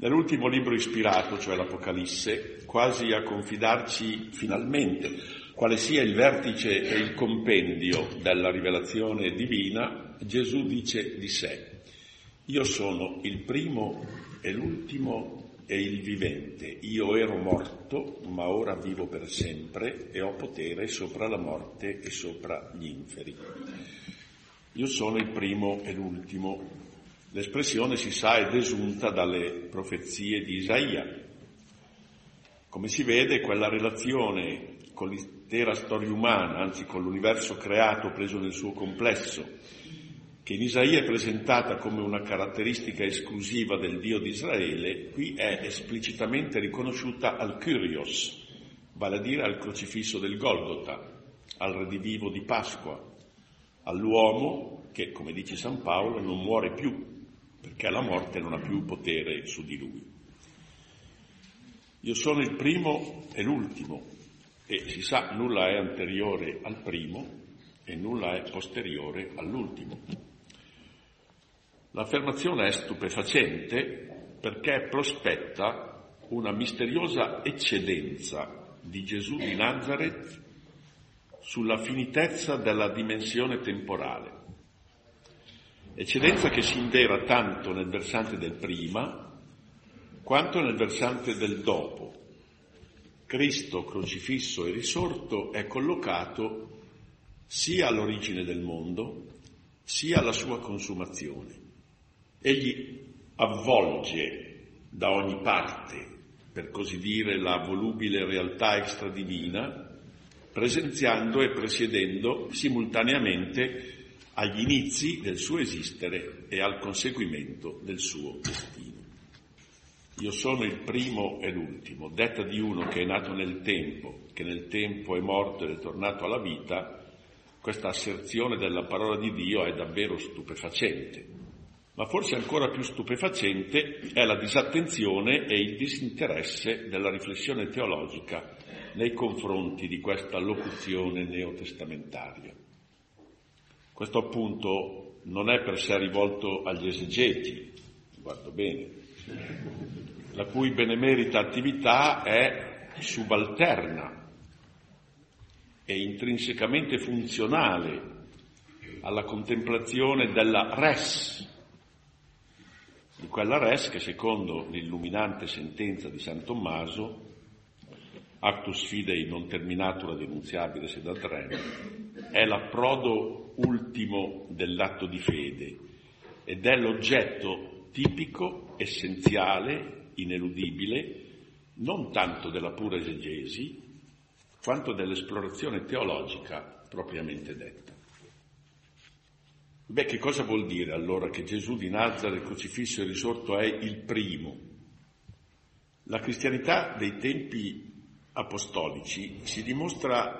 Nell'ultimo libro ispirato, cioè l'Apocalisse, quasi a confidarci finalmente quale sia il vertice e il compendio della rivelazione divina, Gesù dice di sé, io sono il primo e l'ultimo e il vivente, io ero morto, ma ora vivo per sempre e ho potere sopra la morte e sopra gli inferi. Io sono il primo e l'ultimo L'espressione si sa è desunta dalle profezie di Isaia. Come si vede, quella relazione con l'intera storia umana, anzi con l'universo creato preso nel suo complesso, che in Isaia è presentata come una caratteristica esclusiva del Dio di Israele, qui è esplicitamente riconosciuta al Kyrios, vale a dire al crocifisso del Golgota, al redivivo di Pasqua, all'uomo che, come dice San Paolo, non muore più, perché la morte non ha più potere su di lui. Io sono il primo e l'ultimo e si sa nulla è anteriore al primo e nulla è posteriore all'ultimo. L'affermazione è stupefacente perché prospetta una misteriosa eccedenza di Gesù di Nazareth sulla finitezza della dimensione temporale. Eccedenza che si invera tanto nel versante del prima quanto nel versante del dopo. Cristo crocifisso e risorto è collocato sia all'origine del mondo, sia alla sua consumazione. Egli avvolge da ogni parte, per così dire, la volubile realtà extradivina, presenziando e presiedendo simultaneamente agli inizi del suo esistere e al conseguimento del suo destino. Io sono il primo e l'ultimo, detta di uno che è nato nel tempo, che nel tempo è morto ed è tornato alla vita, questa asserzione della parola di Dio è davvero stupefacente. Ma forse ancora più stupefacente è la disattenzione e il disinteresse della riflessione teologica nei confronti di questa locuzione neotestamentaria. Questo appunto non è per sé rivolto agli esegeti, guardo bene, la cui benemerita attività è subalterna e intrinsecamente funzionale alla contemplazione della res, di quella res che secondo l'illuminante sentenza di San Tommaso actus fidei non terminatura denunziabile sed ad rem, è l'approdo ultimo dell'atto di fede ed è l'oggetto tipico, essenziale, ineludibile, non tanto della pura esegesi, quanto dell'esplorazione teologica propriamente detta. Beh, che cosa vuol dire allora che Gesù di Nazareth crocifisso e risorto è il primo? La cristianità dei tempi apostolici si dimostra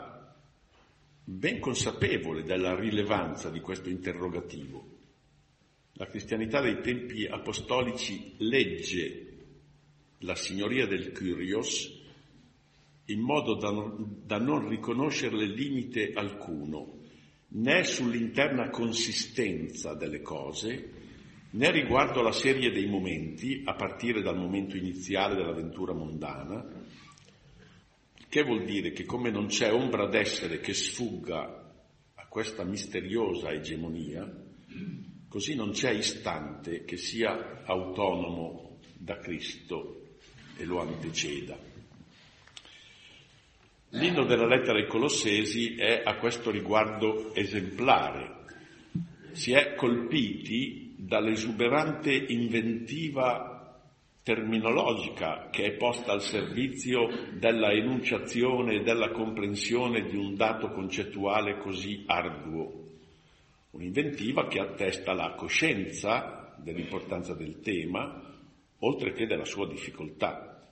ben consapevole della rilevanza di questo interrogativo. La cristianità dei tempi apostolici legge la signoria del Kyrios in modo da non, da non riconoscerle limite alcuno, né sull'interna consistenza delle cose, né riguardo alla serie dei momenti, a partire dal momento iniziale dell'avventura mondana, che vuol dire che come non c'è ombra d'essere che sfugga a questa misteriosa egemonia, così non c'è istante che sia autonomo da Cristo e lo anteceda. L'inno della lettera ai Colossesi è a questo riguardo esemplare. Si è colpiti dall'esuberante inventiva terminologica che è posta al servizio della enunciazione e della comprensione di un dato concettuale così arduo. Un'inventiva che attesta la coscienza dell'importanza del tema, oltre che della sua difficoltà,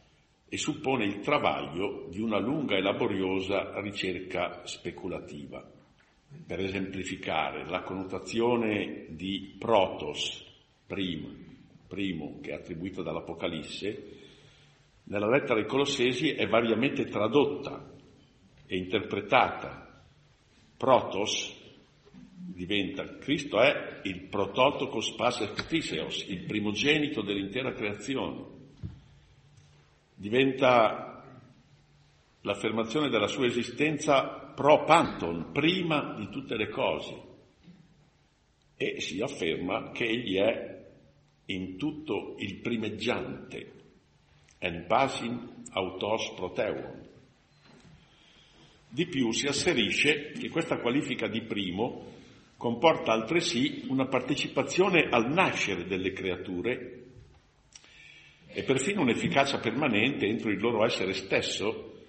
e suppone il travaglio di una lunga e laboriosa ricerca speculativa. Per esemplificare, la connotazione di protos, prima, primo che è attribuito dall'Apocalisse, nella lettera ai Colossesi è variamente tradotta e interpretata. Protos diventa, Cristo è il prototocos pas ectiseos, il primogenito dell'intera creazione. diventa l'affermazione della sua esistenza pro panton, prima di tutte le cose, e si afferma che egli è in tutto il primeggiante, en basin autos proteuon. Di più si asserisce che questa qualifica di primo comporta altresì una partecipazione al nascere delle creature e perfino un'efficacia permanente entro il loro essere stesso,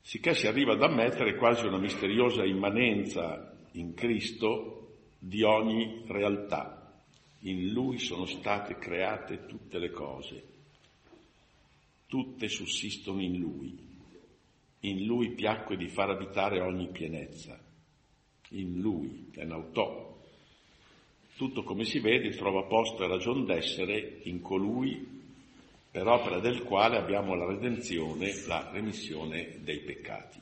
sicché si arriva ad ammettere quasi una misteriosa immanenza in Cristo di ogni realtà. In Lui sono state create tutte le cose, tutte sussistono in Lui. In Lui piacque di far abitare ogni pienezza. In Lui, è nautò. Tutto come si vede trova posto e ragion d'essere in colui per opera del quale abbiamo la redenzione, la remissione dei peccati.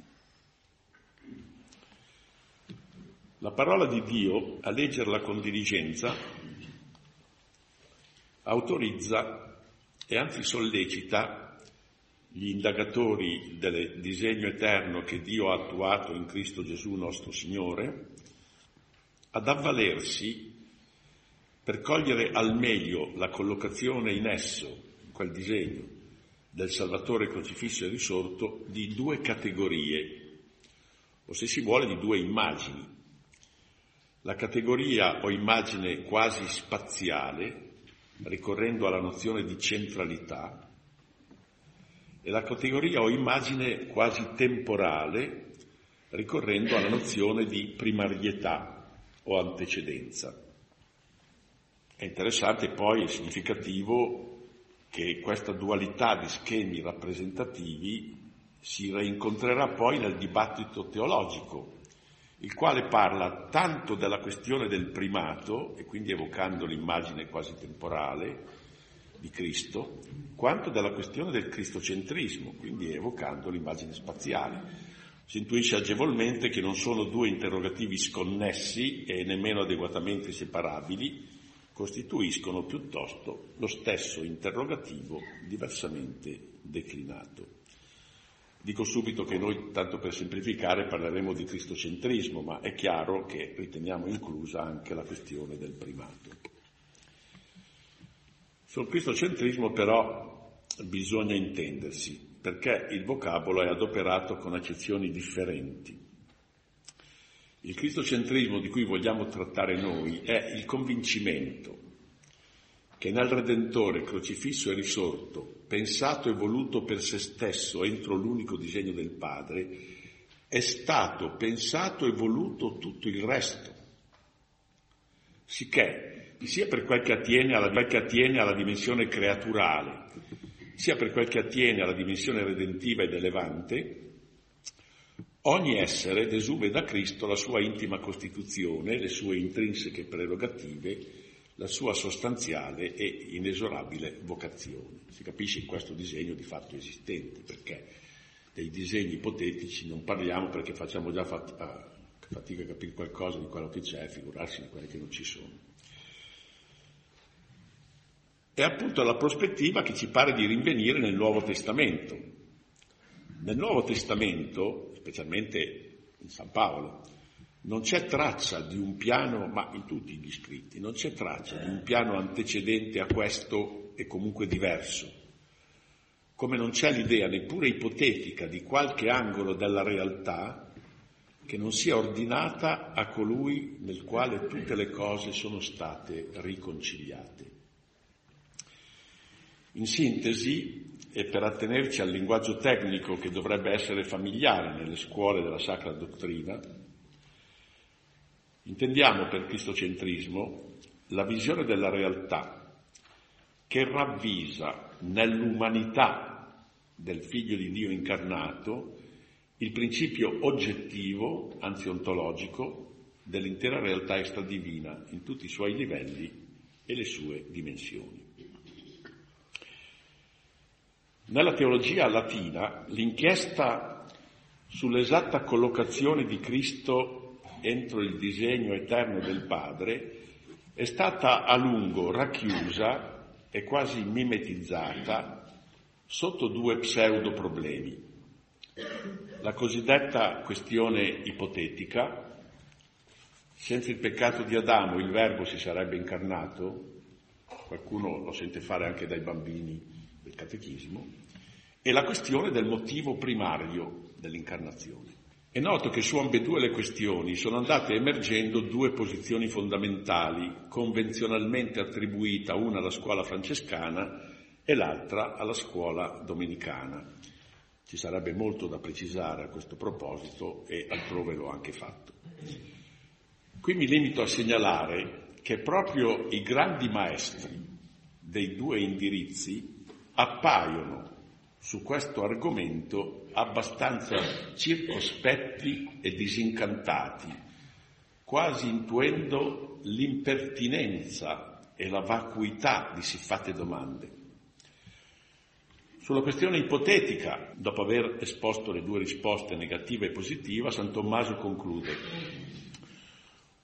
La parola di Dio, a leggerla con diligenza, autorizza e anzi sollecita gli indagatori del disegno eterno che Dio ha attuato in Cristo Gesù nostro Signore ad avvalersi per cogliere al meglio la collocazione in esso quel disegno del Salvatore crocifisso e risorto di due categorie, o se si vuole di due immagini. La categoria o immagine quasi spaziale, ricorrendo alla nozione di centralità, e la categoria o immagine quasi temporale, ricorrendo alla nozione di primarietà o antecedenza. È interessante poi e significativo che questa dualità di schemi rappresentativi si rincontrerà poi nel dibattito teologico, il quale parla tanto della questione del primato, e quindi evocando l'immagine quasi temporale di Cristo, quanto della questione del cristocentrismo, quindi evocando l'immagine spaziale. Si intuisce agevolmente che non sono due interrogativi sconnessi e nemmeno adeguatamente separabili, costituiscono piuttosto lo stesso interrogativo diversamente declinato. Dico subito che noi, tanto per semplificare, parleremo di cristocentrismo, ma è chiaro che riteniamo inclusa anche la questione del primato. Sul cristocentrismo però bisogna intendersi, perché il vocabolo è adoperato con accezioni differenti. Il cristocentrismo di cui vogliamo trattare noi è il convincimento che nel Redentore crocifisso e risorto, pensato e voluto per se stesso entro l'unico disegno del Padre, è stato pensato e voluto tutto il resto. Sicché, sia per quel che attiene alla, quel che attiene alla dimensione creaturale, sia per quel che attiene alla dimensione redentiva ed elevante, Ogni essere desume da Cristo la sua intima costituzione, le sue intrinseche prerogative, la sua sostanziale e inesorabile vocazione. Si capisce in questo disegno di fatto esistente, perché dei disegni ipotetici non parliamo perché facciamo già ah, fatica a capire qualcosa di quello che c'è, figurarsi di quelli che non ci sono. È appunto la prospettiva che ci pare di rinvenire nel Nuovo Testamento. Nel Nuovo Testamento specialmente in San Paolo, non c'è traccia di un piano, ma in tutti gli scritti, non c'è traccia di un piano antecedente a questo e comunque diverso, come non c'è l'idea neppure ipotetica di qualche angolo della realtà che non sia ordinata a colui nel quale tutte le cose sono state riconciliate. In sintesi, e per attenerci al linguaggio tecnico che dovrebbe essere familiare nelle scuole della sacra dottrina, intendiamo per cristocentrismo la visione della realtà che ravvisa nell'umanità del figlio di Dio incarnato il principio oggettivo, anzi ontologico, dell'intera realtà extradivina in tutti i suoi livelli e le sue dimensioni. Nella teologia latina l'inchiesta sull'esatta collocazione di Cristo entro il disegno eterno del Padre è stata a lungo racchiusa e quasi mimetizzata sotto due pseudo problemi. La cosiddetta questione ipotetica, senza il peccato di Adamo il verbo si sarebbe incarnato, qualcuno lo sente fare anche dai bambini del catechismo, e la questione del motivo primario dell'incarnazione. È noto che su ambedue le questioni sono andate emergendo due posizioni fondamentali, convenzionalmente attribuita una alla scuola francescana e l'altra alla scuola domenicana. Ci sarebbe molto da precisare a questo proposito e altrove l'ho anche fatto. Qui mi limito a segnalare che proprio i grandi maestri dei due indirizzi appaiono su questo argomento abbastanza circospetti e disincantati, quasi intuendo l'impertinenza e la vacuità di siffatte domande. Sulla questione ipotetica, dopo aver esposto le due risposte negativa e positiva, San Tommaso conclude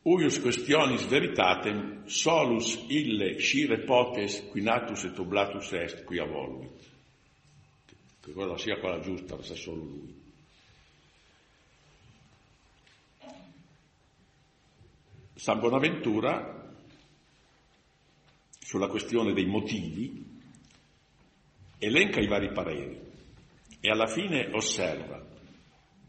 Uius questionis veritatem solus ille scire potes quinatus et oblatus est qui avoluit. Che quella sia quella giusta, la sa solo lui. San Bonaventura, sulla questione dei motivi, elenca i vari pareri e alla fine osserva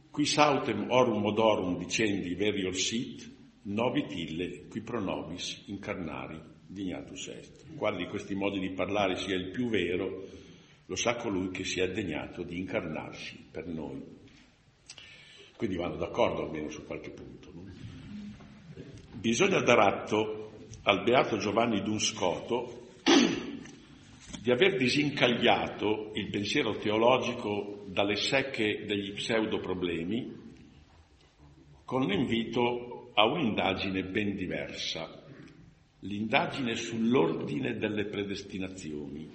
qui sautem orum modorum dicendi verior sit novit ille qui pro nobis incarnari dignatus est. Quale di questi modi di parlare sia il più vero lo sa colui che si è degnato di incarnarsi per noi. Quindi vanno d'accordo almeno su qualche punto. No? Bisogna dar atto al beato Giovanni Dunscoto di aver disincagliato il pensiero teologico dalle secche degli pseudo problemi con l'invito a un'indagine ben diversa, l'indagine sull'ordine delle predestinazioni,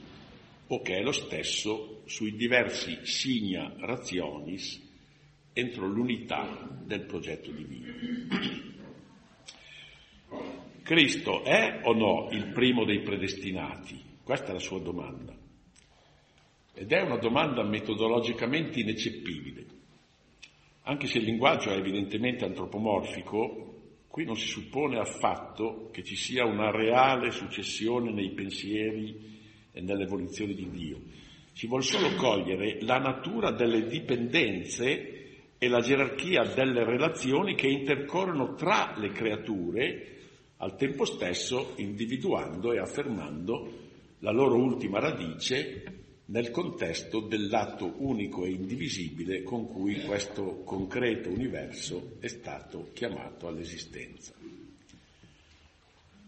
o che è lo stesso sui diversi signa razionis entro l'unità del progetto divino. Cristo è o no il primo dei predestinati? Questa è la sua domanda. Ed è una domanda metodologicamente ineccepibile. Anche se il linguaggio è evidentemente antropomorfico, qui non si suppone affatto che ci sia una reale successione nei pensieri e nell'evoluzione di Dio. Ci vuole solo cogliere la natura delle dipendenze e la gerarchia delle relazioni che intercorrono tra le creature, al tempo stesso individuando e affermando la loro ultima radice nel contesto dell'atto unico e indivisibile con cui questo concreto universo è stato chiamato all'esistenza.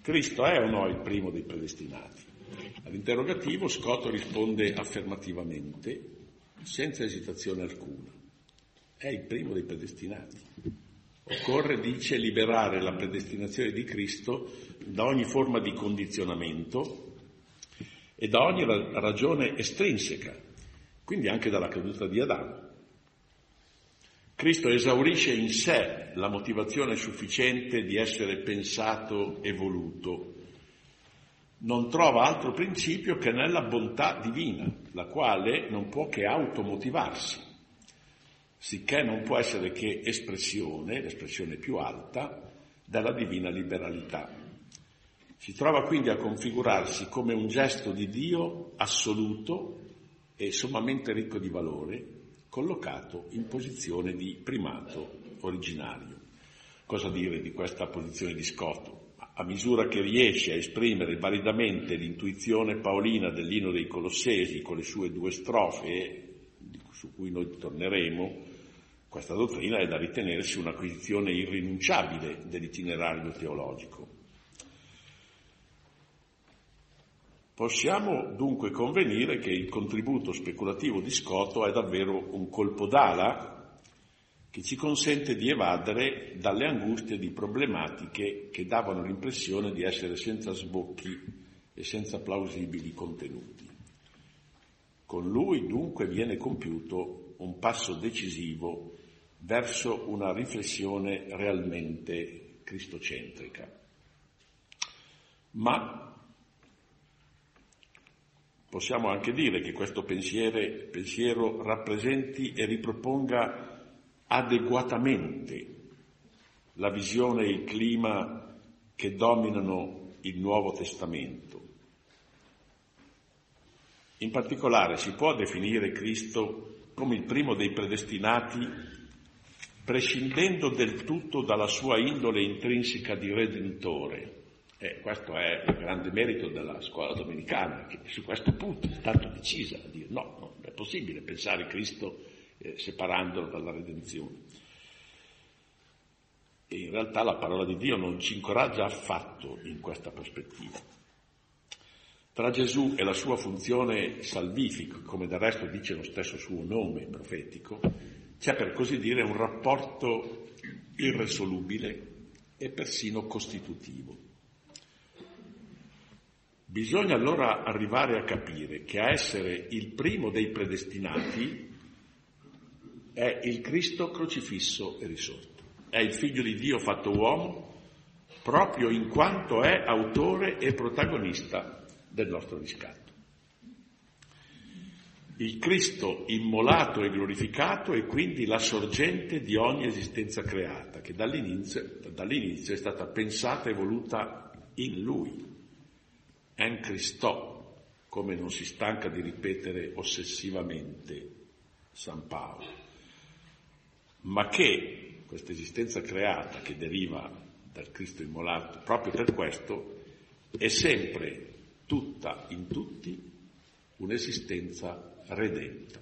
Cristo è o no il primo dei predestinati? All'interrogativo Scotto risponde affermativamente, senza esitazione alcuna. È il primo dei predestinati. Occorre, dice, liberare la predestinazione di Cristo da ogni forma di condizionamento e da ogni ragione estrinseca, quindi anche dalla caduta di Adamo. Cristo esaurisce in sé la motivazione sufficiente di essere pensato e voluto. Non trova altro principio che nella bontà divina, la quale non può che automotivarsi, sicché non può essere che espressione, l'espressione più alta, della divina liberalità. Si trova quindi a configurarsi come un gesto di Dio assoluto e sommamente ricco di valore, collocato in posizione di primato originario. Cosa dire di questa posizione di Scotto? A misura che riesce a esprimere validamente l'intuizione paolina dell'Ino dei Colossesi con le sue due strofe, su cui noi torneremo, questa dottrina è da ritenersi un'acquisizione irrinunciabile dell'itinerario teologico. Possiamo dunque convenire che il contributo speculativo di Scotto è davvero un colpo d'ala che ci consente di evadere dalle angustie di problematiche che davano l'impressione di essere senza sbocchi e senza plausibili contenuti. Con lui dunque viene compiuto un passo decisivo verso una riflessione realmente cristocentrica. Ma possiamo anche dire che questo pensiero, rappresenti e riproponga adeguatamente la visione e il clima che dominano il Nuovo Testamento. In particolare si può definire Cristo come il primo dei predestinati, prescindendo del tutto dalla sua indole intrinseca di redentore, e questo è il grande merito della scuola domenicana, che su questo punto è stata decisa a dire no, non è possibile pensare Cristo eh, separandolo dalla redenzione. E in realtà la parola di Dio non ci incoraggia affatto in questa prospettiva. Tra Gesù e la sua funzione salvifica, come del resto dice lo stesso suo nome profetico, c'è per così dire un rapporto irresolubile e persino costitutivo. Bisogna allora arrivare a capire che a essere il primo dei predestinati è il Cristo crocifisso e risorto. È il figlio di Dio fatto uomo proprio in quanto è autore e protagonista del nostro riscatto. Il Cristo immolato e glorificato è quindi la sorgente di ogni esistenza creata, che dall'inizio, dall'inizio è stata pensata e voluta in Lui en Christo, come non si stanca di ripetere ossessivamente San Paolo, ma che questa esistenza creata che deriva dal Cristo immolato, proprio per questo, è sempre tutta in tutti un'esistenza redenta.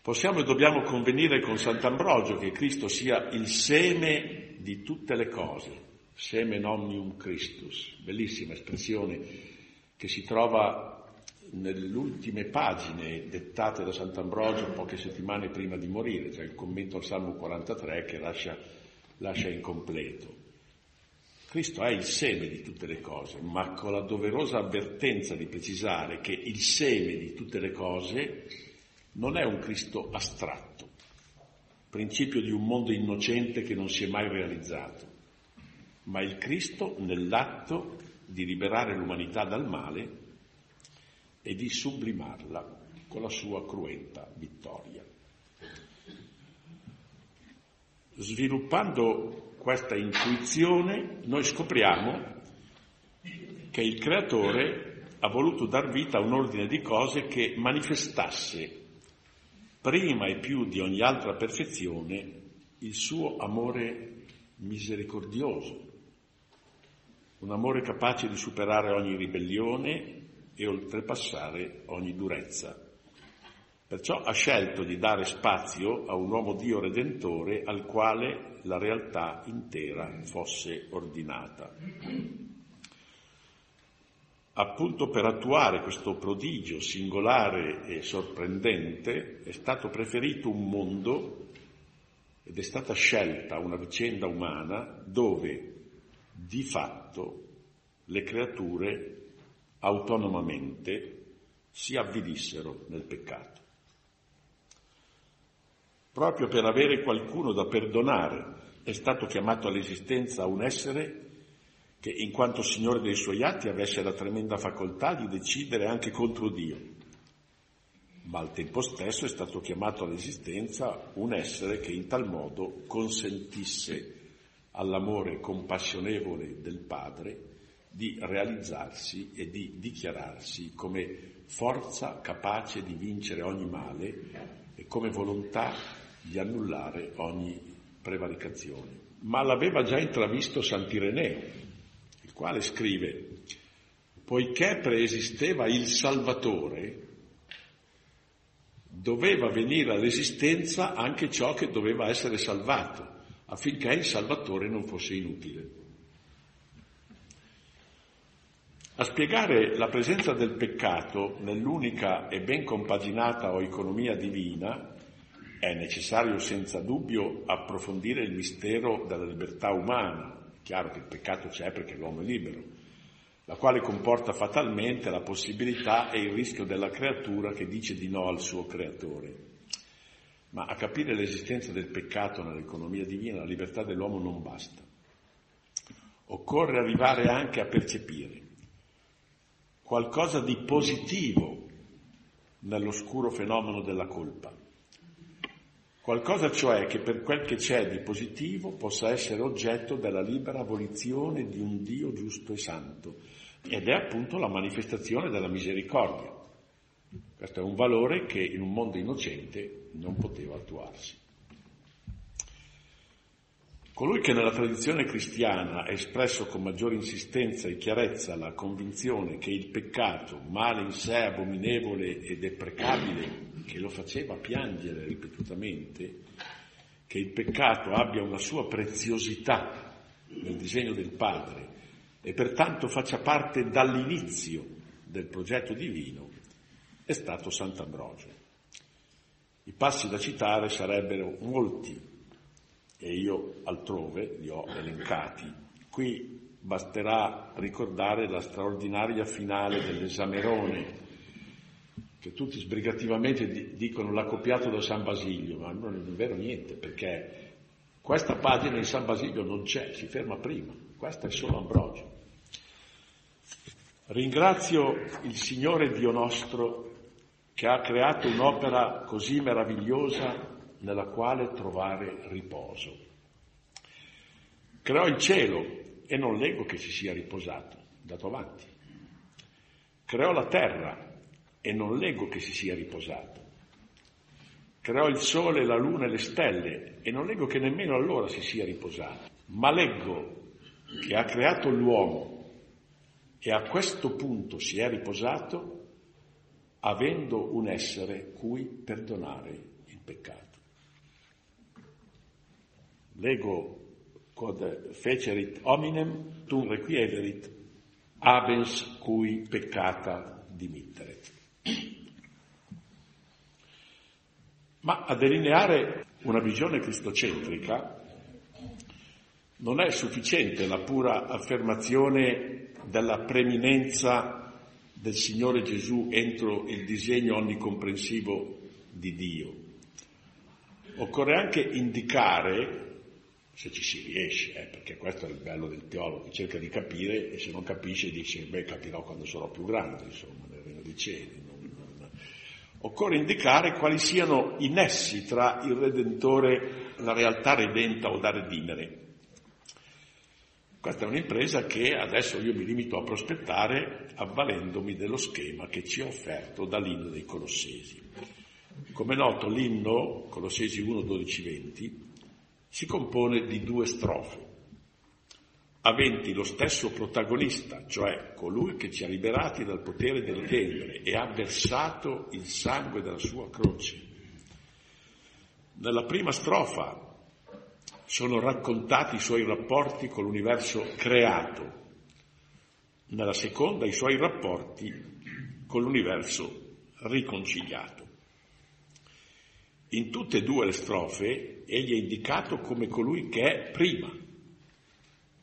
Possiamo e dobbiamo convenire con Sant'Ambrogio che Cristo sia il seme di tutte le cose, semen omnium Christus, bellissima espressione che si trova nelle ultime pagine dettate da Sant'Ambrogio poche settimane prima di morire, cioè il commento al Salmo 43 che lascia, lascia incompleto. Cristo è il seme di tutte le cose, ma con la doverosa avvertenza di precisare che il seme di tutte le cose non è un Cristo astratto, principio di un mondo innocente che non si è mai realizzato, ma il Cristo nell'atto di liberare l'umanità dal male e di sublimarla con la sua cruenta vittoria. Sviluppando questa intuizione noi scopriamo che il Creatore ha voluto dar vita a un ordine di cose che manifestasse prima e più di ogni altra perfezione il suo amore misericordioso, un amore capace di superare ogni ribellione e oltrepassare ogni durezza. Perciò ha scelto di dare spazio a un uomo Dio redentore al quale la realtà intera fosse ordinata. Appunto per attuare questo prodigio singolare e sorprendente è stato preferito un mondo ed è stata scelta una vicenda umana dove di fatto le creature autonomamente si avvilissero nel peccato. Proprio per avere qualcuno da perdonare è stato chiamato all'esistenza un essere che in quanto Signore dei suoi atti avesse la tremenda facoltà di decidere anche contro Dio, ma al tempo stesso è stato chiamato all'esistenza un essere che in tal modo consentisse all'amore compassionevole del Padre di realizzarsi e di dichiararsi come forza capace di vincere ogni male e come volontà di annullare ogni prevaricazione. Ma l'aveva già intravisto Sant'Ireneo, il quale scrive, poiché preesisteva il Salvatore, doveva venire all'esistenza anche ciò che doveva essere salvato affinché il Salvatore non fosse inutile. A spiegare la presenza del peccato nell'unica e ben compaginata oeconomia divina è necessario senza dubbio approfondire il mistero della libertà umana. Chiaro che il peccato c'è perché l'uomo è libero, la quale comporta fatalmente la possibilità e il rischio della creatura che dice di no al suo creatore. Ma a capire l'esistenza del peccato nell'economia divina, la libertà dell'uomo non basta. Occorre arrivare anche a percepire qualcosa di positivo nell'oscuro fenomeno della colpa. Qualcosa cioè che per quel che c'è di positivo possa essere oggetto della libera volizione di un Dio giusto e santo ed è appunto la manifestazione della misericordia. Questo è un valore che in un mondo innocente non poteva attuarsi. Colui che nella tradizione cristiana ha espresso con maggiore insistenza e chiarezza la convinzione che il peccato, male in sé abominevole e deprecabile, che lo faceva piangere ripetutamente, che il peccato abbia una sua preziosità nel disegno del Padre e pertanto faccia parte dall'inizio del progetto divino, è stato Sant'Ambrogio. I passi da citare sarebbero molti e io altrove li ho elencati. Qui basterà ricordare la straordinaria finale dell'esamerone che tutti sbrigativamente dicono l'ha copiato da San Basilio, ma non è vero niente, perché questa pagina di San Basilio non c'è, si ferma prima, questa è solo Ambrogio. Ringrazio il Signore Dio nostro che ha creato un'opera così meravigliosa nella quale trovare riposo. Creò il cielo e non leggo che si sia riposato, dato avanti. Creò la terra e non leggo che si sia riposato. Creò il sole, la luna e le stelle e non leggo che nemmeno allora si sia riposato, ma leggo che ha creato l'uomo e a questo punto si è riposato avendo un essere cui perdonare il peccato. Lego quod fecerit hominem, tum requiederit, abens cui peccata dimitteret. Ma a delineare una visione cristocentrica non è sufficiente la pura affermazione della preminenza del Signore Gesù entro il disegno onnicomprensivo di Dio. Occorre anche indicare, se ci si riesce, eh, perché questo è il bello del teologo, cerca di capire e se non capisce dice, beh capirò quando sarò più grande, insomma, nel regno dei cieli. Occorre indicare quali siano i nessi tra il Redentore, la realtà redenta o da redimere. Questa è un'impresa che adesso io mi limito a prospettare avvalendomi dello schema che ci ha offerto dall'inno dei Colossesi. Come è noto l'inno, Colossesi 1, 12, 20, si compone di due strofe aventi lo stesso protagonista, cioè colui che ci ha liberati dal potere del tenebre e ha versato il sangue della sua croce. Nella prima strofa sono raccontati i suoi rapporti con l'universo creato, nella seconda i suoi rapporti con l'universo riconciliato. In tutte e due le strofe egli è indicato come colui che è prima,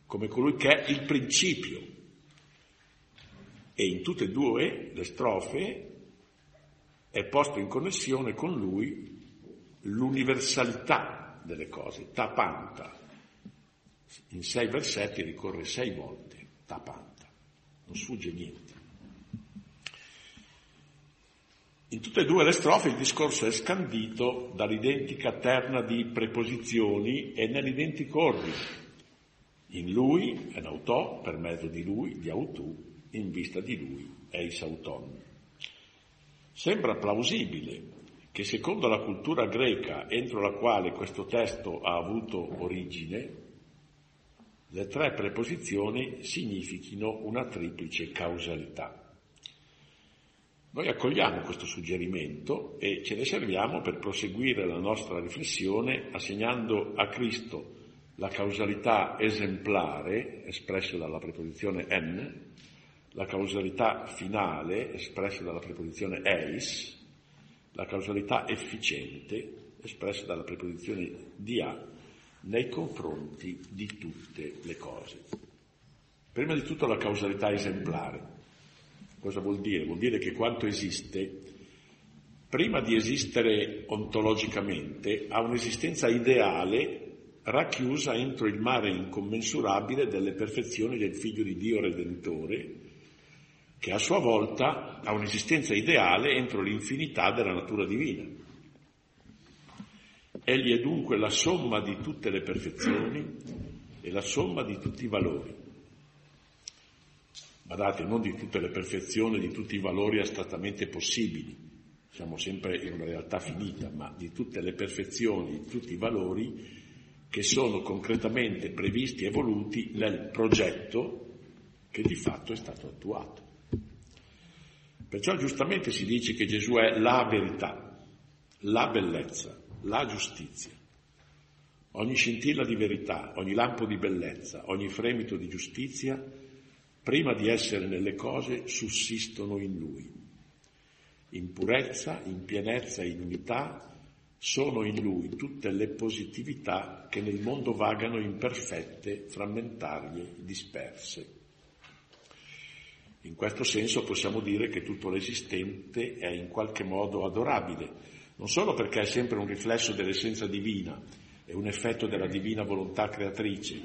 come colui che è il principio. E in tutte e due le strofe è posto in connessione con lui l'universalità delle cose, tapanta. In sei versetti ricorre sei volte, tapanta, non sfugge niente. In tutte e due le strofe il discorso è scandito dall'identica terna di preposizioni e nell'identico ordine. In lui, en autò, per mezzo di lui, di autù, in vista di lui, eis auton. Sembra plausibile che secondo la cultura greca entro la quale questo testo ha avuto origine, le tre preposizioni significhino una triplice causalità. Noi accogliamo questo suggerimento e ce ne serviamo per proseguire la nostra riflessione assegnando a Cristo la causalità esemplare, espressa dalla preposizione n, la causalità finale, espressa dalla preposizione eis, la causalità efficiente, espressa dalla preposizione dia, nei confronti di tutte le cose. Prima di tutto la causalità esemplare. Cosa vuol dire? Vuol dire che quanto esiste, prima di esistere ontologicamente, ha un'esistenza ideale racchiusa entro il mare incommensurabile delle perfezioni del Figlio di Dio Redentore, che a sua volta ha un'esistenza ideale entro l'infinità della natura divina. Egli è dunque la somma di tutte le perfezioni e la somma di tutti i valori. Guardate, non di tutte le perfezioni, di tutti i valori astrattamente possibili, siamo sempre in una realtà finita, ma di tutte le perfezioni, di tutti i valori che sono concretamente previsti e voluti nel progetto che di fatto è stato attuato. Perciò giustamente si dice che Gesù è la verità, la bellezza, la giustizia. Ogni scintilla di verità, ogni lampo di bellezza, ogni fremito di giustizia, prima di essere nelle cose, sussistono in Lui. In purezza, in pienezza, in unità, sono in Lui tutte le positività che nel mondo vagano imperfette, frammentarie, disperse. In questo senso possiamo dire che tutto l'esistente è in qualche modo adorabile, non solo perché è sempre un riflesso dell'essenza divina e un effetto della divina volontà creatrice,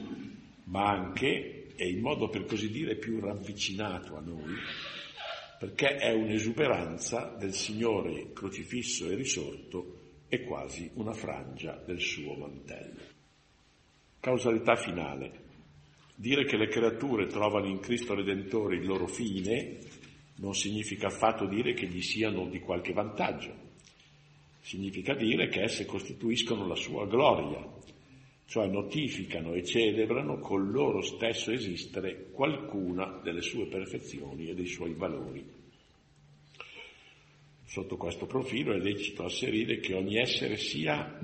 ma anche, e in modo per così dire più ravvicinato a noi, perché è un'esuberanza del Signore crocifisso e risorto e quasi una frangia del suo mantello. Causalità finale. Dire che le creature trovano in Cristo Redentore il loro fine non significa affatto dire che gli siano di qualche vantaggio, significa dire che esse costituiscono la sua gloria, cioè notificano e celebrano col loro stesso esistere qualcuna delle sue perfezioni e dei suoi valori. Sotto questo profilo è lecito asserire che ogni essere sia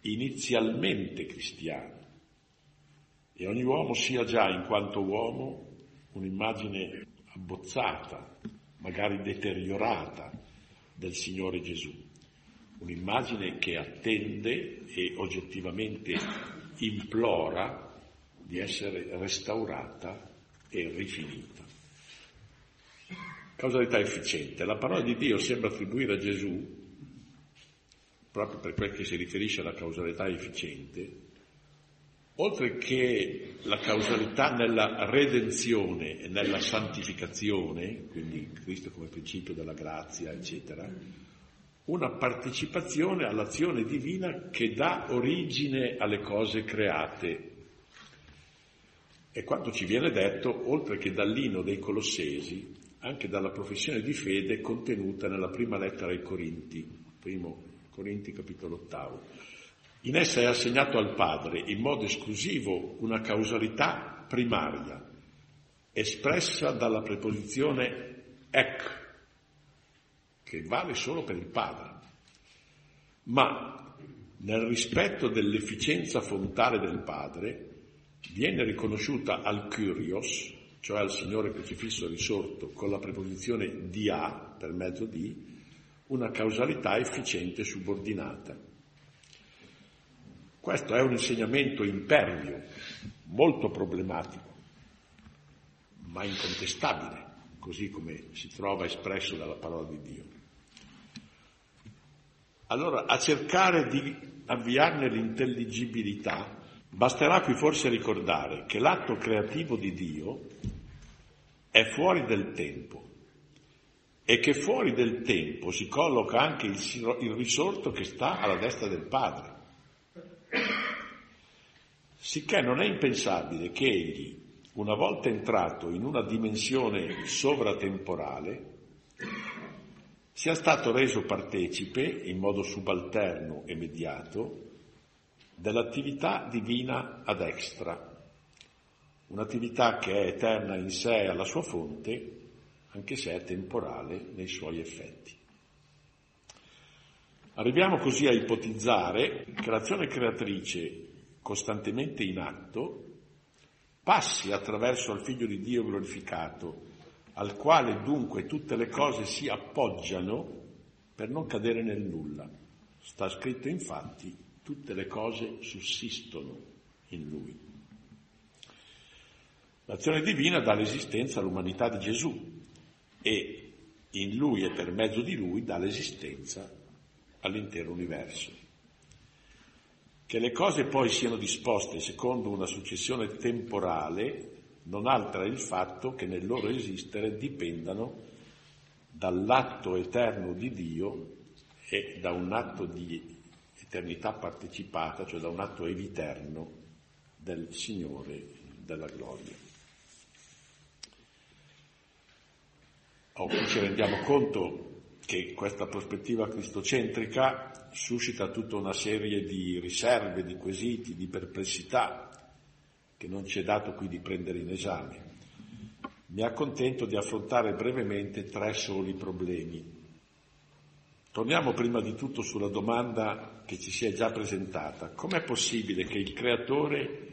inizialmente cristiano e ogni uomo sia già in quanto uomo un'immagine abbozzata, magari deteriorata del Signore Gesù, un'immagine che attende e oggettivamente implora di essere restaurata e rifinita. Causalità efficiente. La parola di Dio sembra attribuire a Gesù, proprio per quel che si riferisce alla causalità efficiente, oltre che la causalità nella redenzione e nella santificazione, quindi Cristo come principio della grazia, eccetera, una partecipazione all'azione divina che dà origine alle cose create. E quanto ci viene detto, oltre che dall'ino dei Colossesi, anche dalla professione di fede contenuta nella prima lettera ai Corinti, primo Corinti capitolo ottavo. In essa è assegnato al Padre in modo esclusivo una causalità primaria, espressa dalla preposizione ec, che vale solo per il Padre, ma nel rispetto dell'efficienza fontale del Padre viene riconosciuta al Kyrios, cioè al Signore crocifisso risorto, con la preposizione di A, per mezzo di, una causalità efficiente subordinata. Questo è un insegnamento impervio, molto problematico, ma incontestabile, così come si trova espresso dalla parola di Dio. Allora, a cercare di avviarne l'intelligibilità, basterà qui forse ricordare che l'atto creativo di Dio è fuori del tempo e che fuori del tempo si colloca anche il, il risorto che sta alla destra del Padre. Sicché non è impensabile che egli, una volta entrato in una dimensione sovratemporale, sia stato reso partecipe, in modo subalterno e mediato, dell'attività divina ad extra, un'attività che è eterna in sé alla sua fonte, anche se è temporale nei suoi effetti. Arriviamo così a ipotizzare che l'azione creatrice costantemente in atto passi attraverso il Figlio di Dio glorificato, al quale dunque tutte le cose si appoggiano per non cadere nel nulla. Sta scritto infatti, tutte le cose sussistono in lui. L'azione divina dà l'esistenza all'umanità di Gesù e in lui e per mezzo di lui dà l'esistenza all'intero universo. Che le cose poi siano disposte secondo una successione temporale non altera il fatto che nel loro esistere dipendano dall'atto eterno di Dio e da un atto di eternità partecipata, cioè da un atto eviterno del Signore della gloria. Oh, ci rendiamo conto che questa prospettiva cristocentrica suscita tutta una serie di riserve, di quesiti, di perplessità che non ci è dato qui di prendere in esame. Mi accontento di affrontare brevemente tre soli problemi. Torniamo prima di tutto sulla domanda che ci si è già presentata. Com'è possibile che il Creatore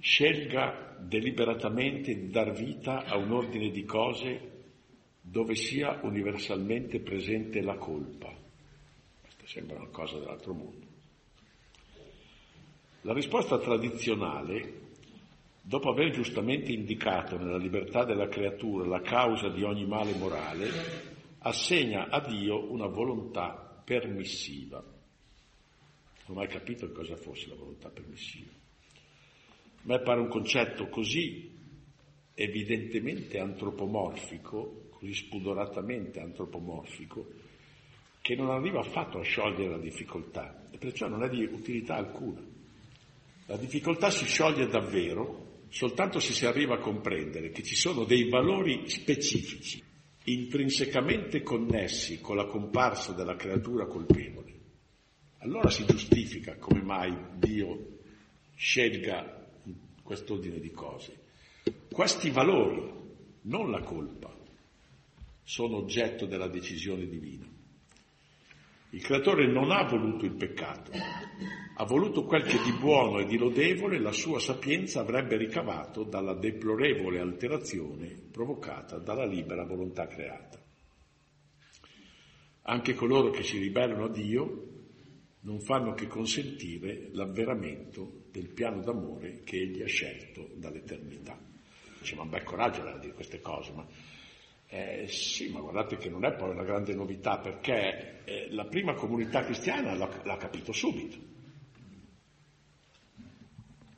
scelga deliberatamente di dar vita a un ordine di cose dove sia universalmente presente la colpa. Questa sembra una cosa dell'altro mondo. La risposta tradizionale, dopo aver giustamente indicato nella libertà della creatura la causa di ogni male morale, assegna a Dio una volontà permissiva. Non ho mai capito cosa fosse la volontà permissiva. A me pare un concetto così evidentemente antropomorfico così spudoratamente antropomorfico, che non arriva affatto a sciogliere la difficoltà e perciò non è di utilità alcuna. La difficoltà si scioglie davvero soltanto se si arriva a comprendere che ci sono dei valori specifici, intrinsecamente connessi con la comparsa della creatura colpevole. Allora si giustifica come mai Dio scelga quest'ordine di cose. Questi valori, non la colpa, sono oggetto della decisione divina. Il creatore non ha voluto il peccato, ha voluto quel che di buono e di lodevole la sua sapienza avrebbe ricavato dalla deplorevole alterazione provocata dalla libera volontà creata. Anche coloro che si ribellano a Dio non fanno che consentire l'avveramento del piano d'amore che Egli ha scelto dall'eternità. Dice, ma beh, coraggio a dire queste cose, ma eh, sì, ma guardate che non è poi una grande novità perché eh, la prima comunità cristiana l'ha, l'ha capito subito.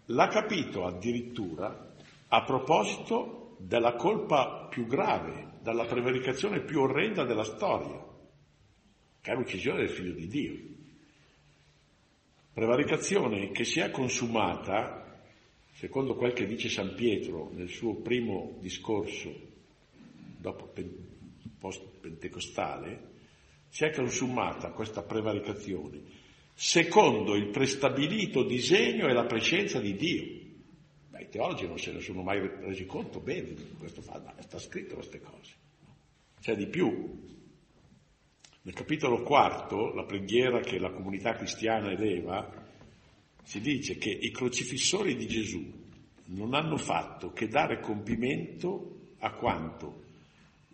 L'ha capito addirittura a proposito della colpa più grave, della prevaricazione più orrenda della storia, che è l'uccisione del figlio di Dio. Prevaricazione che si è consumata, secondo quel che dice San Pietro nel suo primo discorso dopo post-pentecostale, si è consumata questa prevaricazione secondo il prestabilito disegno e la prescenza di Dio. Beh, I teologi non se ne sono mai resi conto bene di questo fatto, ma sta scritto queste cose. C'è di più. Nel capitolo quarto, la preghiera che la comunità cristiana eleva, si dice che i crocifissori di Gesù non hanno fatto che dare compimento a quanto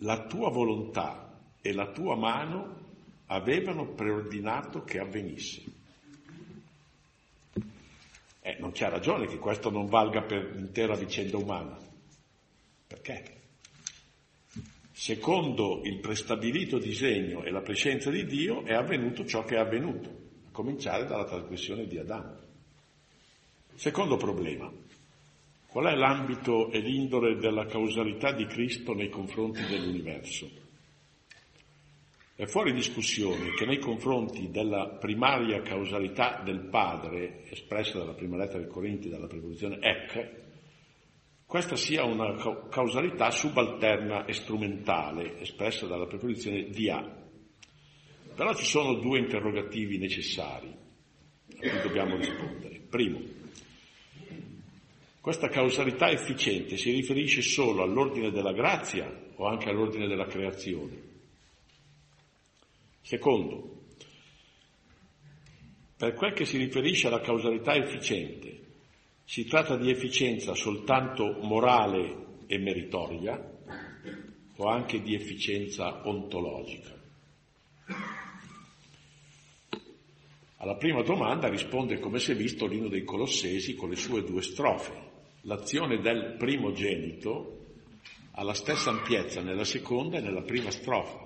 la tua volontà e la tua mano avevano preordinato che avvenisse. Eh, non c'è ragione che questo non valga per l'intera vicenda umana. Perché? Secondo il prestabilito disegno e la presenza di Dio è avvenuto ciò che è avvenuto, a cominciare dalla trasgressione di Adamo. Secondo problema. Qual è l'ambito e l'indole della causalità di Cristo nei confronti dell'universo? È fuori discussione che nei confronti della primaria causalità del Padre, espressa dalla prima lettera dei Corinti dalla preposizione ec, questa sia una causalità subalterna e strumentale, espressa dalla preposizione dia. Però ci sono due interrogativi necessari a cui dobbiamo rispondere. Primo, questa causalità efficiente si riferisce solo all'ordine della grazia o anche all'ordine della creazione? Secondo, per quel che si riferisce alla causalità efficiente, si tratta di efficienza soltanto morale e meritoria o anche di efficienza ontologica? Alla prima domanda risponde come si è visto l'ino dei Colossesi con le sue due strofe l'azione del primogenito ha la stessa ampiezza nella seconda e nella prima strofa,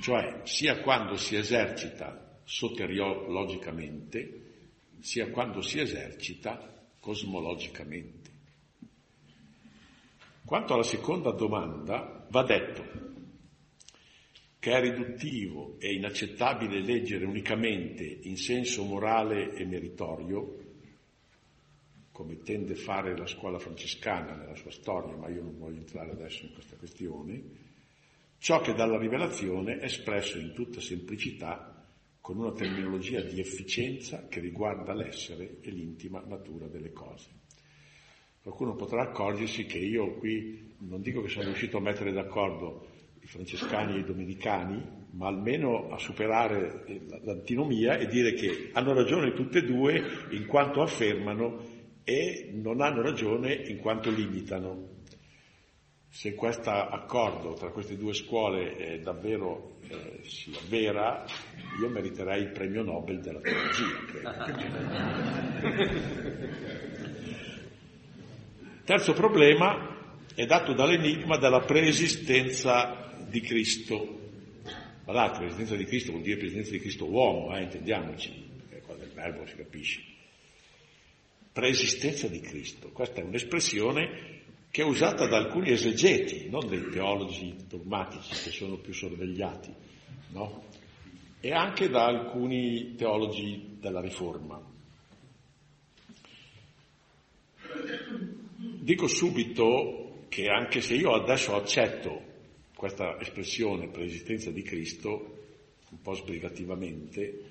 cioè sia quando si esercita soteriologicamente, sia quando si esercita cosmologicamente. Quanto alla seconda domanda, va detto che è riduttivo e inaccettabile leggere unicamente in senso morale e meritorio, come tende a fare la scuola francescana nella sua storia, ma io non voglio entrare adesso in questa questione, ciò che dalla rivelazione è espresso in tutta semplicità con una terminologia di efficienza che riguarda l'essere e l'intima natura delle cose. Qualcuno potrà accorgersi che io qui non dico che sono riuscito a mettere d'accordo i francescani e i domenicani, ma almeno a superare l'antinomia e dire che hanno ragione tutte e due in quanto affermano e non hanno ragione in quanto limitano. Se questo accordo tra queste due scuole eh, davvero eh, si avvera, io meriterei il premio Nobel della teologia. Terzo problema è dato dall'enigma della preesistenza di Cristo. Guardate, preesistenza di Cristo vuol dire preesistenza di Cristo uomo, eh, intendiamoci, quando il verbo si capisce. Preesistenza di Cristo, questa è un'espressione che è usata da alcuni esegeti, non dei teologi dogmatici che sono più sorvegliati, no? e anche da alcuni teologi della Riforma. Dico subito che anche se io adesso accetto questa espressione preesistenza di Cristo, un po' sbrigativamente,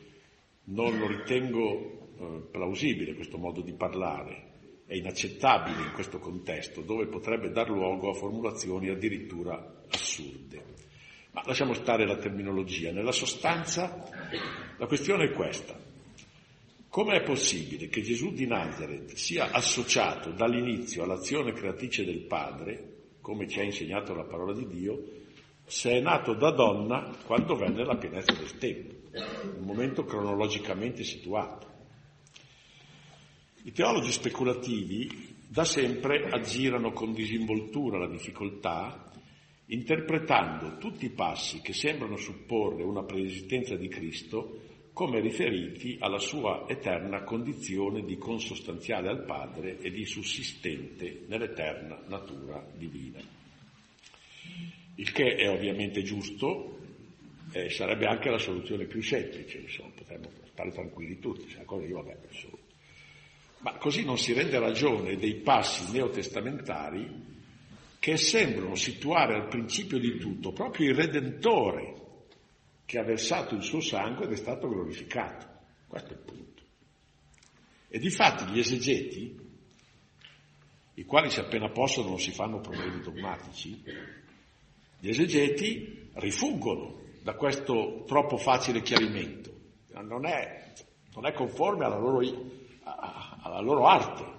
non lo ritengo eh, plausibile questo modo di parlare, è inaccettabile in questo contesto dove potrebbe dar luogo a formulazioni addirittura assurde. Ma lasciamo stare la terminologia. Nella sostanza la questione è questa. Come è possibile che Gesù di Nazareth sia associato dall'inizio all'azione creatrice del Padre, come ci ha insegnato la parola di Dio, se è nato da donna quando venne la pienezza del tempo, un momento cronologicamente situato? I teologi speculativi da sempre aggirano con disinvoltura la difficoltà, interpretando tutti i passi che sembrano supporre una preesistenza di Cristo come riferiti alla sua eterna condizione di consostanziale al Padre e di sussistente nell'eterna natura divina. Il che è ovviamente giusto, eh, sarebbe anche la soluzione più semplice, insomma, potremmo stare tranquilli tutti, se ancora io vabbè, solo. Ma così non si rende ragione dei passi neotestamentari che sembrano situare al principio di tutto proprio il Redentore che ha versato il suo sangue ed è stato glorificato. Questo è il punto. E difatti gli esegeti, i quali se appena possono non si fanno problemi dogmatici, gli esegeti rifuggono da questo troppo facile chiarimento. Non è, non è conforme alla loro, alla loro arte.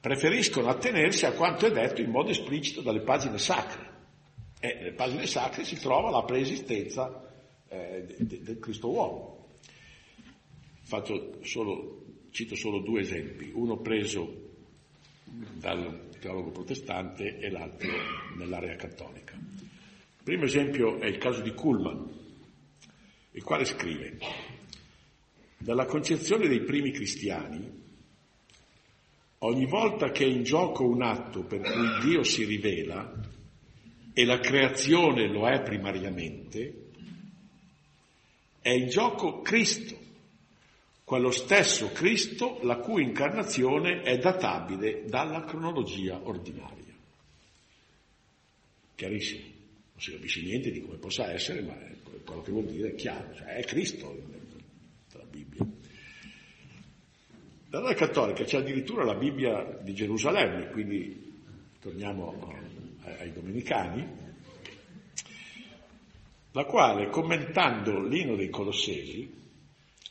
Preferiscono attenersi a quanto è detto in modo esplicito dalle pagine sacre. E nelle pagine sacre si trova la preesistenza eh, de, del Cristo uomo. Solo, cito solo due esempi, uno preso dal teologo protestante e l'altro nell'area cattolica. Il primo esempio è il caso di Kuhlmann, il quale scrive, dalla concezione dei primi cristiani, ogni volta che è in gioco un atto per cui Dio si rivela, e la creazione lo è primariamente, è in gioco Cristo, quello stesso Cristo la cui incarnazione è databile dalla cronologia ordinaria. Chiarissimo, non si capisce niente di come possa essere, ma quello che vuol dire è chiaro, cioè è Cristo la Bibbia. Dalla cattolica c'è addirittura la Bibbia di Gerusalemme, quindi torniamo ai domenicani, la quale commentando l'ino dei Colossesi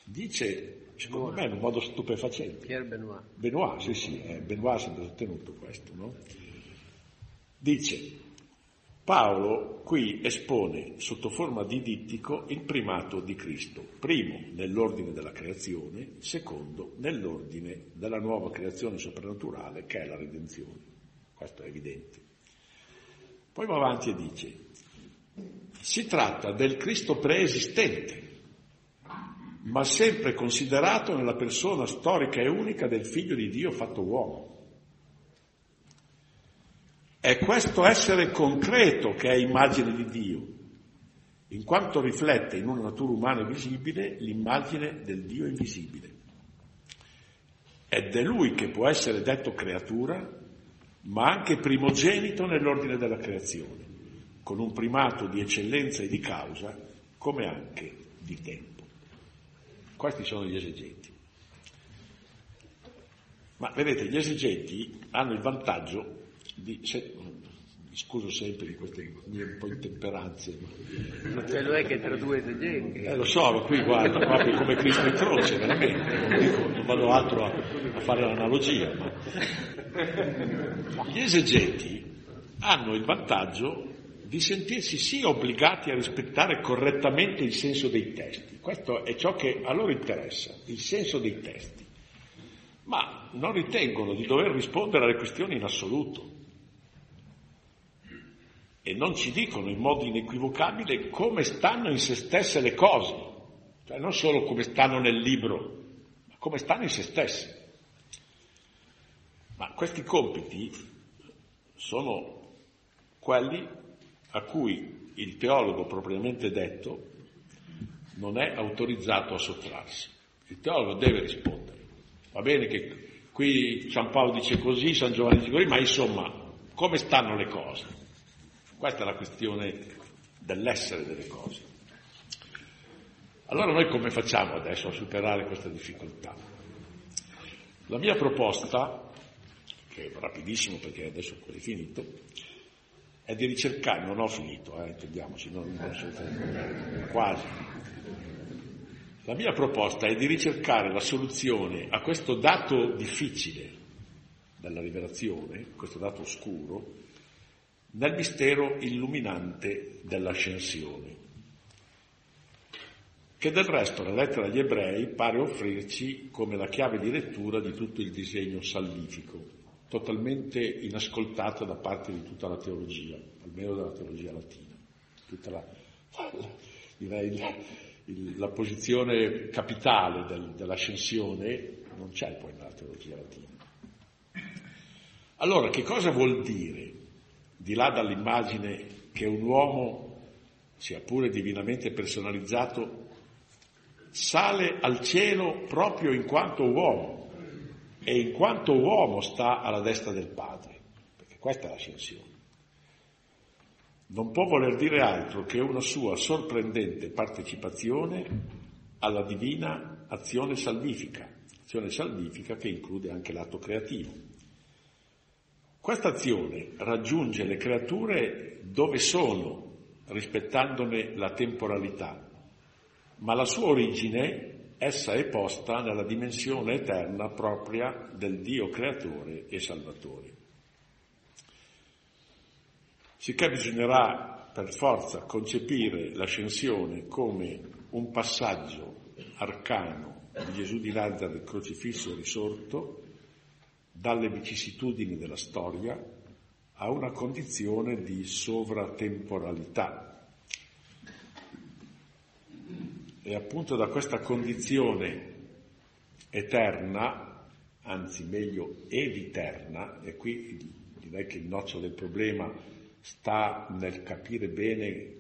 dice, secondo me in un modo stupefacente, Pierre Benoit. Benoit, sì sì, eh, Benoit ha sempre sostenuto questo, no? Dice, Paolo qui espone sotto forma di dittico il primato di Cristo, primo nell'ordine della creazione, secondo nell'ordine della nuova creazione soprannaturale che è la redenzione. Questo è evidente. Poi va avanti e dice, si tratta del Cristo preesistente, ma sempre considerato nella persona storica e unica del figlio di Dio fatto uomo. È questo essere concreto che è immagine di Dio, in quanto riflette in una natura umana visibile l'immagine del Dio invisibile. Ed è Lui che può essere detto creatura, ma anche primogenito nell'ordine della creazione, con un primato di eccellenza e di causa, come anche di tempo. Questi sono gli esegeti. Ma vedete, gli esegeti hanno il vantaggio di, se, mi scuso sempre di queste mie un po' intemperanze. Ma c'è lo è che tra due esegeti. Eh, lo so, qui guarda, proprio come Cristo in croce, veramente, non, dico, non vado altro a, a fare l'analogia. Ma... Gli esegeti hanno il vantaggio di sentirsi sì obbligati a rispettare correttamente il senso dei testi. Questo è ciò che a loro interessa, il senso dei testi. Ma non ritengono di dover rispondere alle questioni in assoluto. E non ci dicono in modo inequivocabile come stanno in se stesse le cose, cioè non solo come stanno nel libro, ma come stanno in se stesse. Ma questi compiti sono quelli a cui il teologo propriamente detto non è autorizzato a sottrarsi. Il teologo deve rispondere. Va bene che qui San Paolo dice così, San Giovanni dice così, ma insomma, come stanno le cose? Questa è la questione dell'essere delle cose. Allora noi come facciamo adesso a superare questa difficoltà? La mia proposta, che è rapidissimo perché adesso è finito, è di ricercare, non ho finito, eh, intendiamoci, non, non quasi. La mia proposta è di ricercare la soluzione a questo dato difficile della rivelazione, questo dato oscuro, nel mistero illuminante dell'ascensione, che del resto la lettera agli ebrei pare offrirci come la chiave di lettura di tutto il disegno salvifico totalmente inascoltata da parte di tutta la teologia, almeno della teologia latina. Tutta la, direi, la, la posizione capitale del, dell'ascensione non c'è poi nella teologia latina. Allora, che cosa vuol dire, di là dall'immagine che un uomo, sia pure divinamente personalizzato, sale al cielo proprio in quanto uomo? e in quanto uomo sta alla destra del Padre, perché questa è l'ascensione. Non può voler dire altro che una sua sorprendente partecipazione alla divina azione salvifica, azione salvifica che include anche l'atto creativo. Questa azione raggiunge le creature dove sono, rispettandone la temporalità, ma la sua origine essa è posta nella dimensione eterna propria del Dio creatore e salvatore. Sicché bisognerà per forza concepire l'ascensione come un passaggio arcano di Gesù di Nazareth crocifisso risorto dalle vicissitudini della storia a una condizione di sovratemporalità. E appunto da questa condizione eterna, anzi meglio eviterna, e qui direi che il nocciolo del problema sta nel capire bene il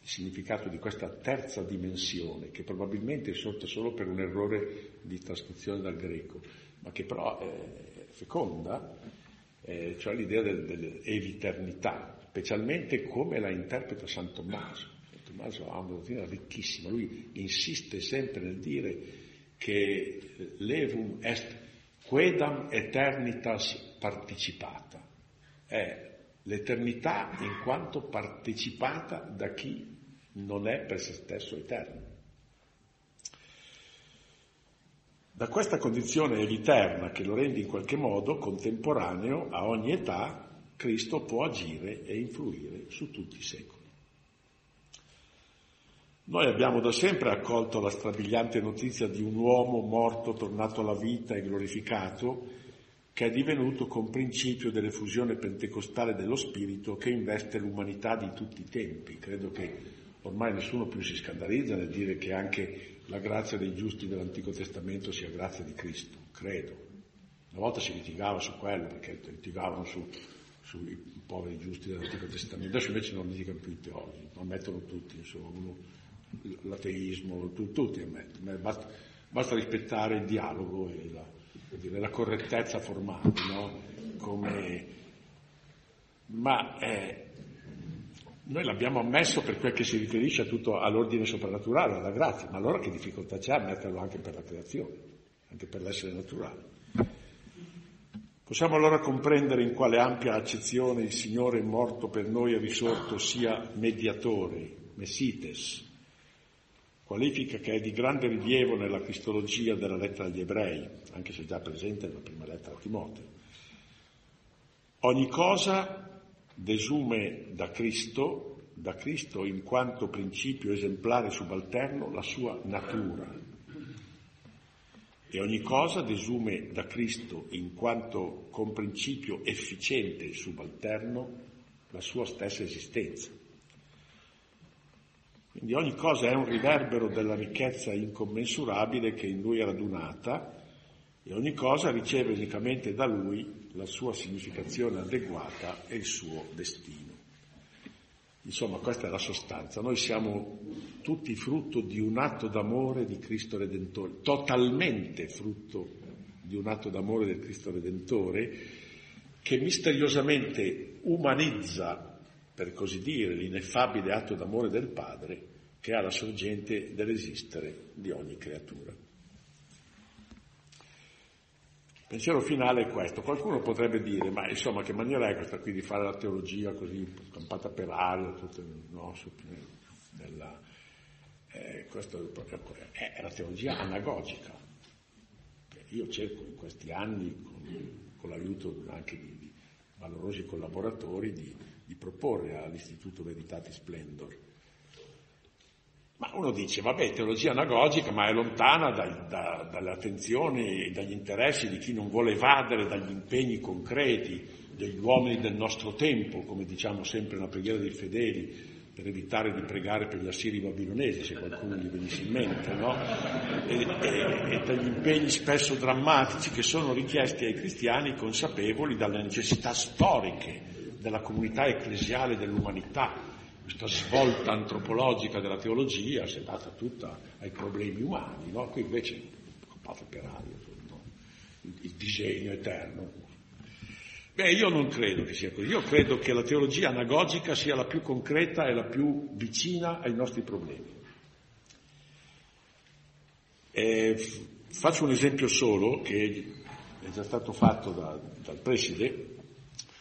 significato di questa terza dimensione, che probabilmente è sorta solo per un errore di trascrizione dal greco, ma che però è feconda, eh, cioè l'idea del, dell'eviternità, specialmente come la interpreta San Tommaso. Tommaso ha una dottrina ricchissima, lui insiste sempre nel dire che l'evum est quedam eternitas participata, è l'eternità in quanto partecipata da chi non è per se stesso eterno. Da questa condizione eviterna che lo rende in qualche modo contemporaneo a ogni età, Cristo può agire e influire su tutti i secoli. Noi abbiamo da sempre accolto la strabiliante notizia di un uomo morto, tornato alla vita e glorificato, che è divenuto con principio dell'effusione pentecostale dello Spirito che investe l'umanità di tutti i tempi. Credo che ormai nessuno più si scandalizza nel dire che anche la grazia dei giusti dell'Antico Testamento sia grazia di Cristo, credo. Una volta si litigava su quello, perché litigavano su sui poveri giusti dell'Antico Testamento, adesso invece non litigano più i teologi, ammettono tutti, insomma, uno, l'ateismo, tutti ammettono, basta, basta, rispettare il dialogo e la, dire, la correttezza formale, no? Come, ma eh, noi l'abbiamo ammesso per quel che si riferisce tutto all'ordine soprannaturale, alla grazia, ma allora che difficoltà c'è a metterlo anche per la creazione, anche per l'essere naturale? Possiamo allora comprendere in quale ampia accezione il Signore morto per noi e risorto sia mediatore, messites, qualifica che è di grande rilievo nella cristologia della lettera agli ebrei, anche se già presente nella prima lettera a Timoteo. Ogni cosa desume da Cristo, da Cristo in quanto principio esemplare subalterno, la sua natura. E ogni cosa desume da Cristo in quanto con principio efficiente subalterno la sua stessa esistenza. Quindi ogni cosa è un riverbero della ricchezza incommensurabile che in lui è radunata e ogni cosa riceve unicamente da lui la sua significazione adeguata e il suo destino. Insomma, questa è la sostanza. Noi siamo tutti frutto di un atto d'amore di Cristo Redentore, totalmente frutto di un atto d'amore del Cristo Redentore, che misteriosamente umanizza, per così dire, l'ineffabile atto d'amore del Padre che ha la sorgente dell'esistere di ogni creatura pensiero finale è questo. Qualcuno potrebbe dire, ma insomma, che maniera è questa qui di fare la teologia così campata per aria, tutto, no, nella, eh, questo è, è la teologia anagogica. Io cerco in questi anni, con, con l'aiuto anche di, di valorosi collaboratori, di, di proporre all'Istituto Veritatis Splendor ma uno dice, vabbè, teologia anagogica, ma è lontana dai, da, dalle attenzioni e dagli interessi di chi non vuole evadere dagli impegni concreti degli uomini del nostro tempo, come diciamo sempre nella preghiera dei fedeli, per evitare di pregare per gli assiri babilonesi, se qualcuno gli venisse in mente, no? E, e, e dagli impegni spesso drammatici che sono richiesti ai cristiani consapevoli dalle necessità storiche della comunità ecclesiale dell'umanità, questa svolta antropologica della teologia si è data tutta ai problemi umani, no? qui invece compate per aria, no? il disegno eterno. Beh, io non credo che sia così, io credo che la teologia anagogica sia la più concreta e la più vicina ai nostri problemi. E faccio un esempio solo che è già stato fatto da, dal preside,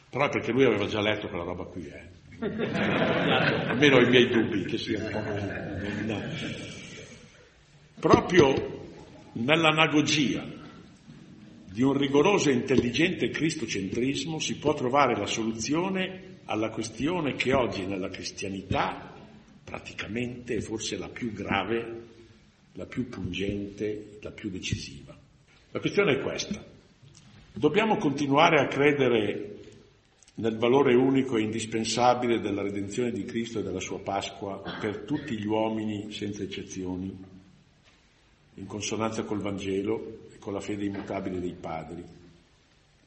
però è perché lui aveva già letto quella roba qui. Eh. Almeno i miei dubbi che sia un po' così. Proprio nell'anagogia di un rigoroso e intelligente cristocentrismo si può trovare la soluzione alla questione che oggi nella cristianità praticamente è forse la più grave, la più pungente, la più decisiva. La questione è questa. Dobbiamo continuare a credere nel valore unico e indispensabile della redenzione di Cristo e della sua Pasqua per tutti gli uomini senza eccezioni, in consonanza col Vangelo e con la fede immutabile dei padri,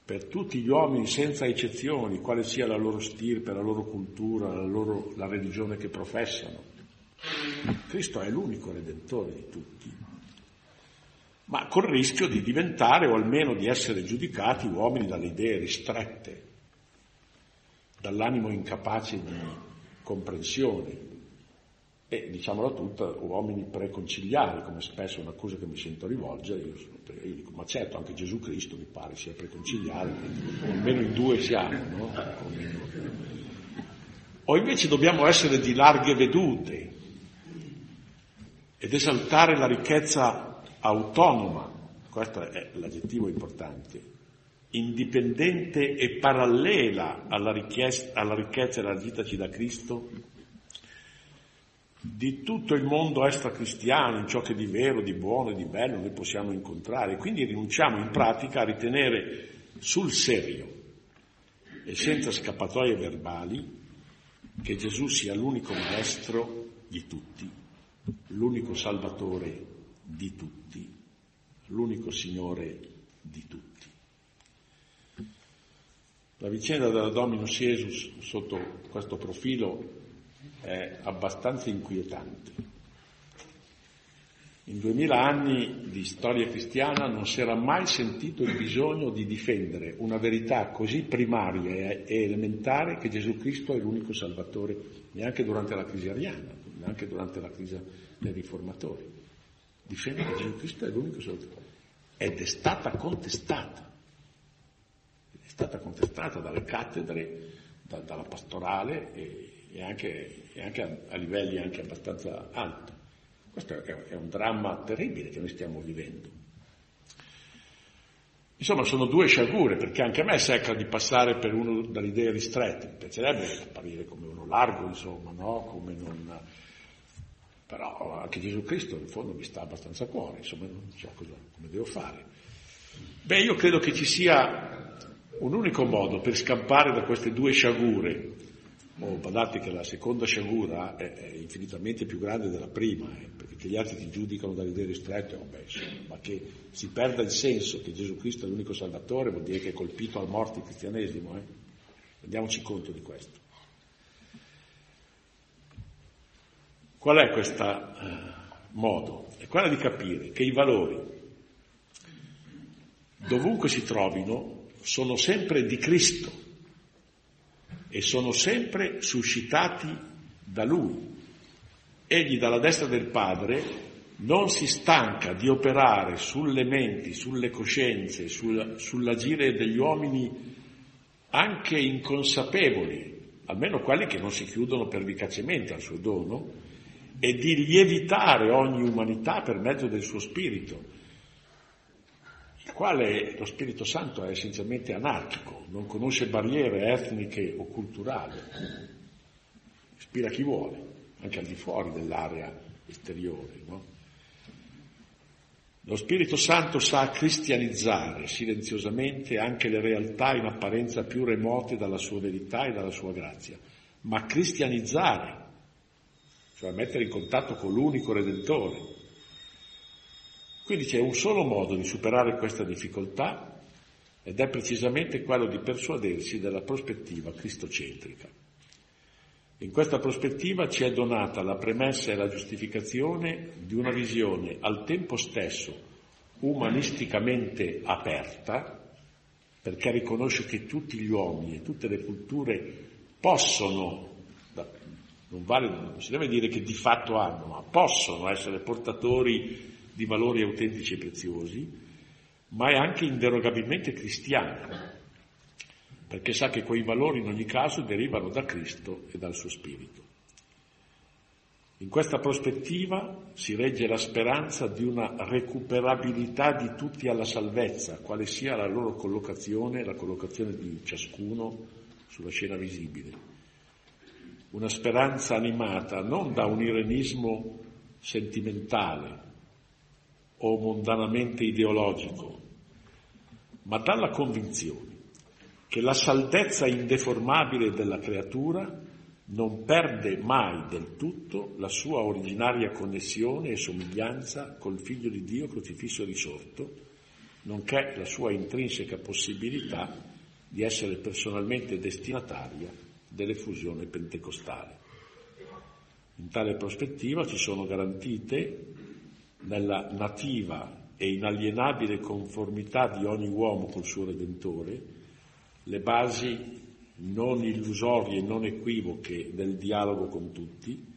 per tutti gli uomini senza eccezioni, quale sia la loro stirpe, la loro cultura, la, loro, la religione che professano. Cristo è l'unico redentore di tutti, ma col rischio di diventare o almeno di essere giudicati uomini dalle idee ristrette dall'animo incapace di comprensione. E, diciamola tutta, uomini preconciliari, come spesso è una cosa che mi sento rivolgere, io, io, dico, ma certo anche Gesù Cristo mi pare sia preconciliare, almeno in due siamo, no? O invece dobbiamo essere di larghe vedute ed esaltare la ricchezza autonoma, questo è l'aggettivo importante, indipendente e parallela alla, alla ricchezza elargitaci da Cristo, di tutto il mondo extra-cristiano, in ciò che di vero, di buono e di bello noi possiamo incontrare. Quindi rinunciamo in pratica a ritenere sul serio e senza scappatoie verbali che Gesù sia l'unico maestro di tutti, l'unico salvatore di tutti, l'unico Signore di tutti. La vicenda della Dominus Jesus sotto questo profilo è abbastanza inquietante. In duemila anni di storia cristiana non si era mai sentito il bisogno di difendere una verità così primaria e elementare che Gesù Cristo è l'unico Salvatore, neanche durante la crisi ariana, neanche durante la crisi dei riformatori. Difendere Gesù Cristo è l'unico Salvatore. Ed è stata contestata. È stata contestata dalle cattedre, da, dalla pastorale e, e, anche, e anche a, a livelli anche abbastanza alti. Questo è un dramma terribile che noi stiamo vivendo. Insomma, sono due sciagure, perché anche a me secca di passare per uno dalle idee ristrette. Mi piacerebbe apparire come uno largo, insomma, no? Come non... Però anche Gesù Cristo in fondo mi sta abbastanza a cuore, insomma, non so cosa, come devo fare. Beh, io credo che ci sia un unico modo per scampare da queste due sciagure Oh, badate che la seconda sciagura è, è, infinitamente più grande della prima, eh, perché gli altri ti giudicano dalle idee ristrette, oh, beh, ma che si perda il senso che Gesù Cristo è l'unico salvatore vuol dire che è colpito a morte il cristianesimo. Eh? Rendiamoci conto di questo. Qual è questo eh, modo? È quello di capire che i valori, dovunque si trovino, sono sempre di Cristo e sono sempre suscitati da Lui. Egli dalla destra del Padre non si stanca di operare sulle menti, sulle coscienze, sul, sull'agire degli uomini anche inconsapevoli, almeno quelli che non si chiudono pervicacemente al suo dono, e di lievitare ogni umanità per mezzo del suo spirito, il quale lo Spirito Santo è essenzialmente anarchico, non conosce barriere etniche o culturali, ispira chi vuole, anche al di fuori dell'area esteriore. No? Lo Spirito Santo sa cristianizzare silenziosamente anche le realtà in apparenza più remote dalla sua verità e dalla sua grazia, ma cristianizzare, cioè mettere in contatto con l'unico Redentore, quindi c'è un solo modo di superare questa difficoltà ed è precisamente quello di persuadersi della prospettiva cristocentrica. In questa prospettiva ci è donata la premessa e la giustificazione di una visione al tempo stesso umanisticamente aperta, perché riconosce che tutti gli uomini e tutte le culture possono, non, vale, non si deve dire che di fatto hanno, ma possono essere portatori di valori autentici e preziosi, ma è anche inderogabilmente cristiana, perché sa che quei valori in ogni caso derivano da Cristo e dal suo Spirito. In questa prospettiva si regge la speranza di una recuperabilità di tutti alla salvezza, quale sia la loro collocazione, la collocazione di ciascuno sulla scena visibile. Una speranza animata non da un irenismo sentimentale, o mondanamente ideologico, ma dalla convinzione che la saldezza indeformabile della creatura non perde mai del tutto la sua originaria connessione e somiglianza col Figlio di Dio crocifisso e risorto, nonché la sua intrinseca possibilità di essere personalmente destinataria dell'effusione pentecostale. In tale prospettiva ci sono garantite nella nativa e inalienabile conformità di ogni uomo col suo Redentore, le basi non illusorie e non equivoche del dialogo con tutti,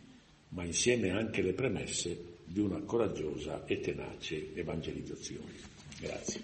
ma insieme anche le premesse di una coraggiosa e tenace evangelizzazione. Grazie.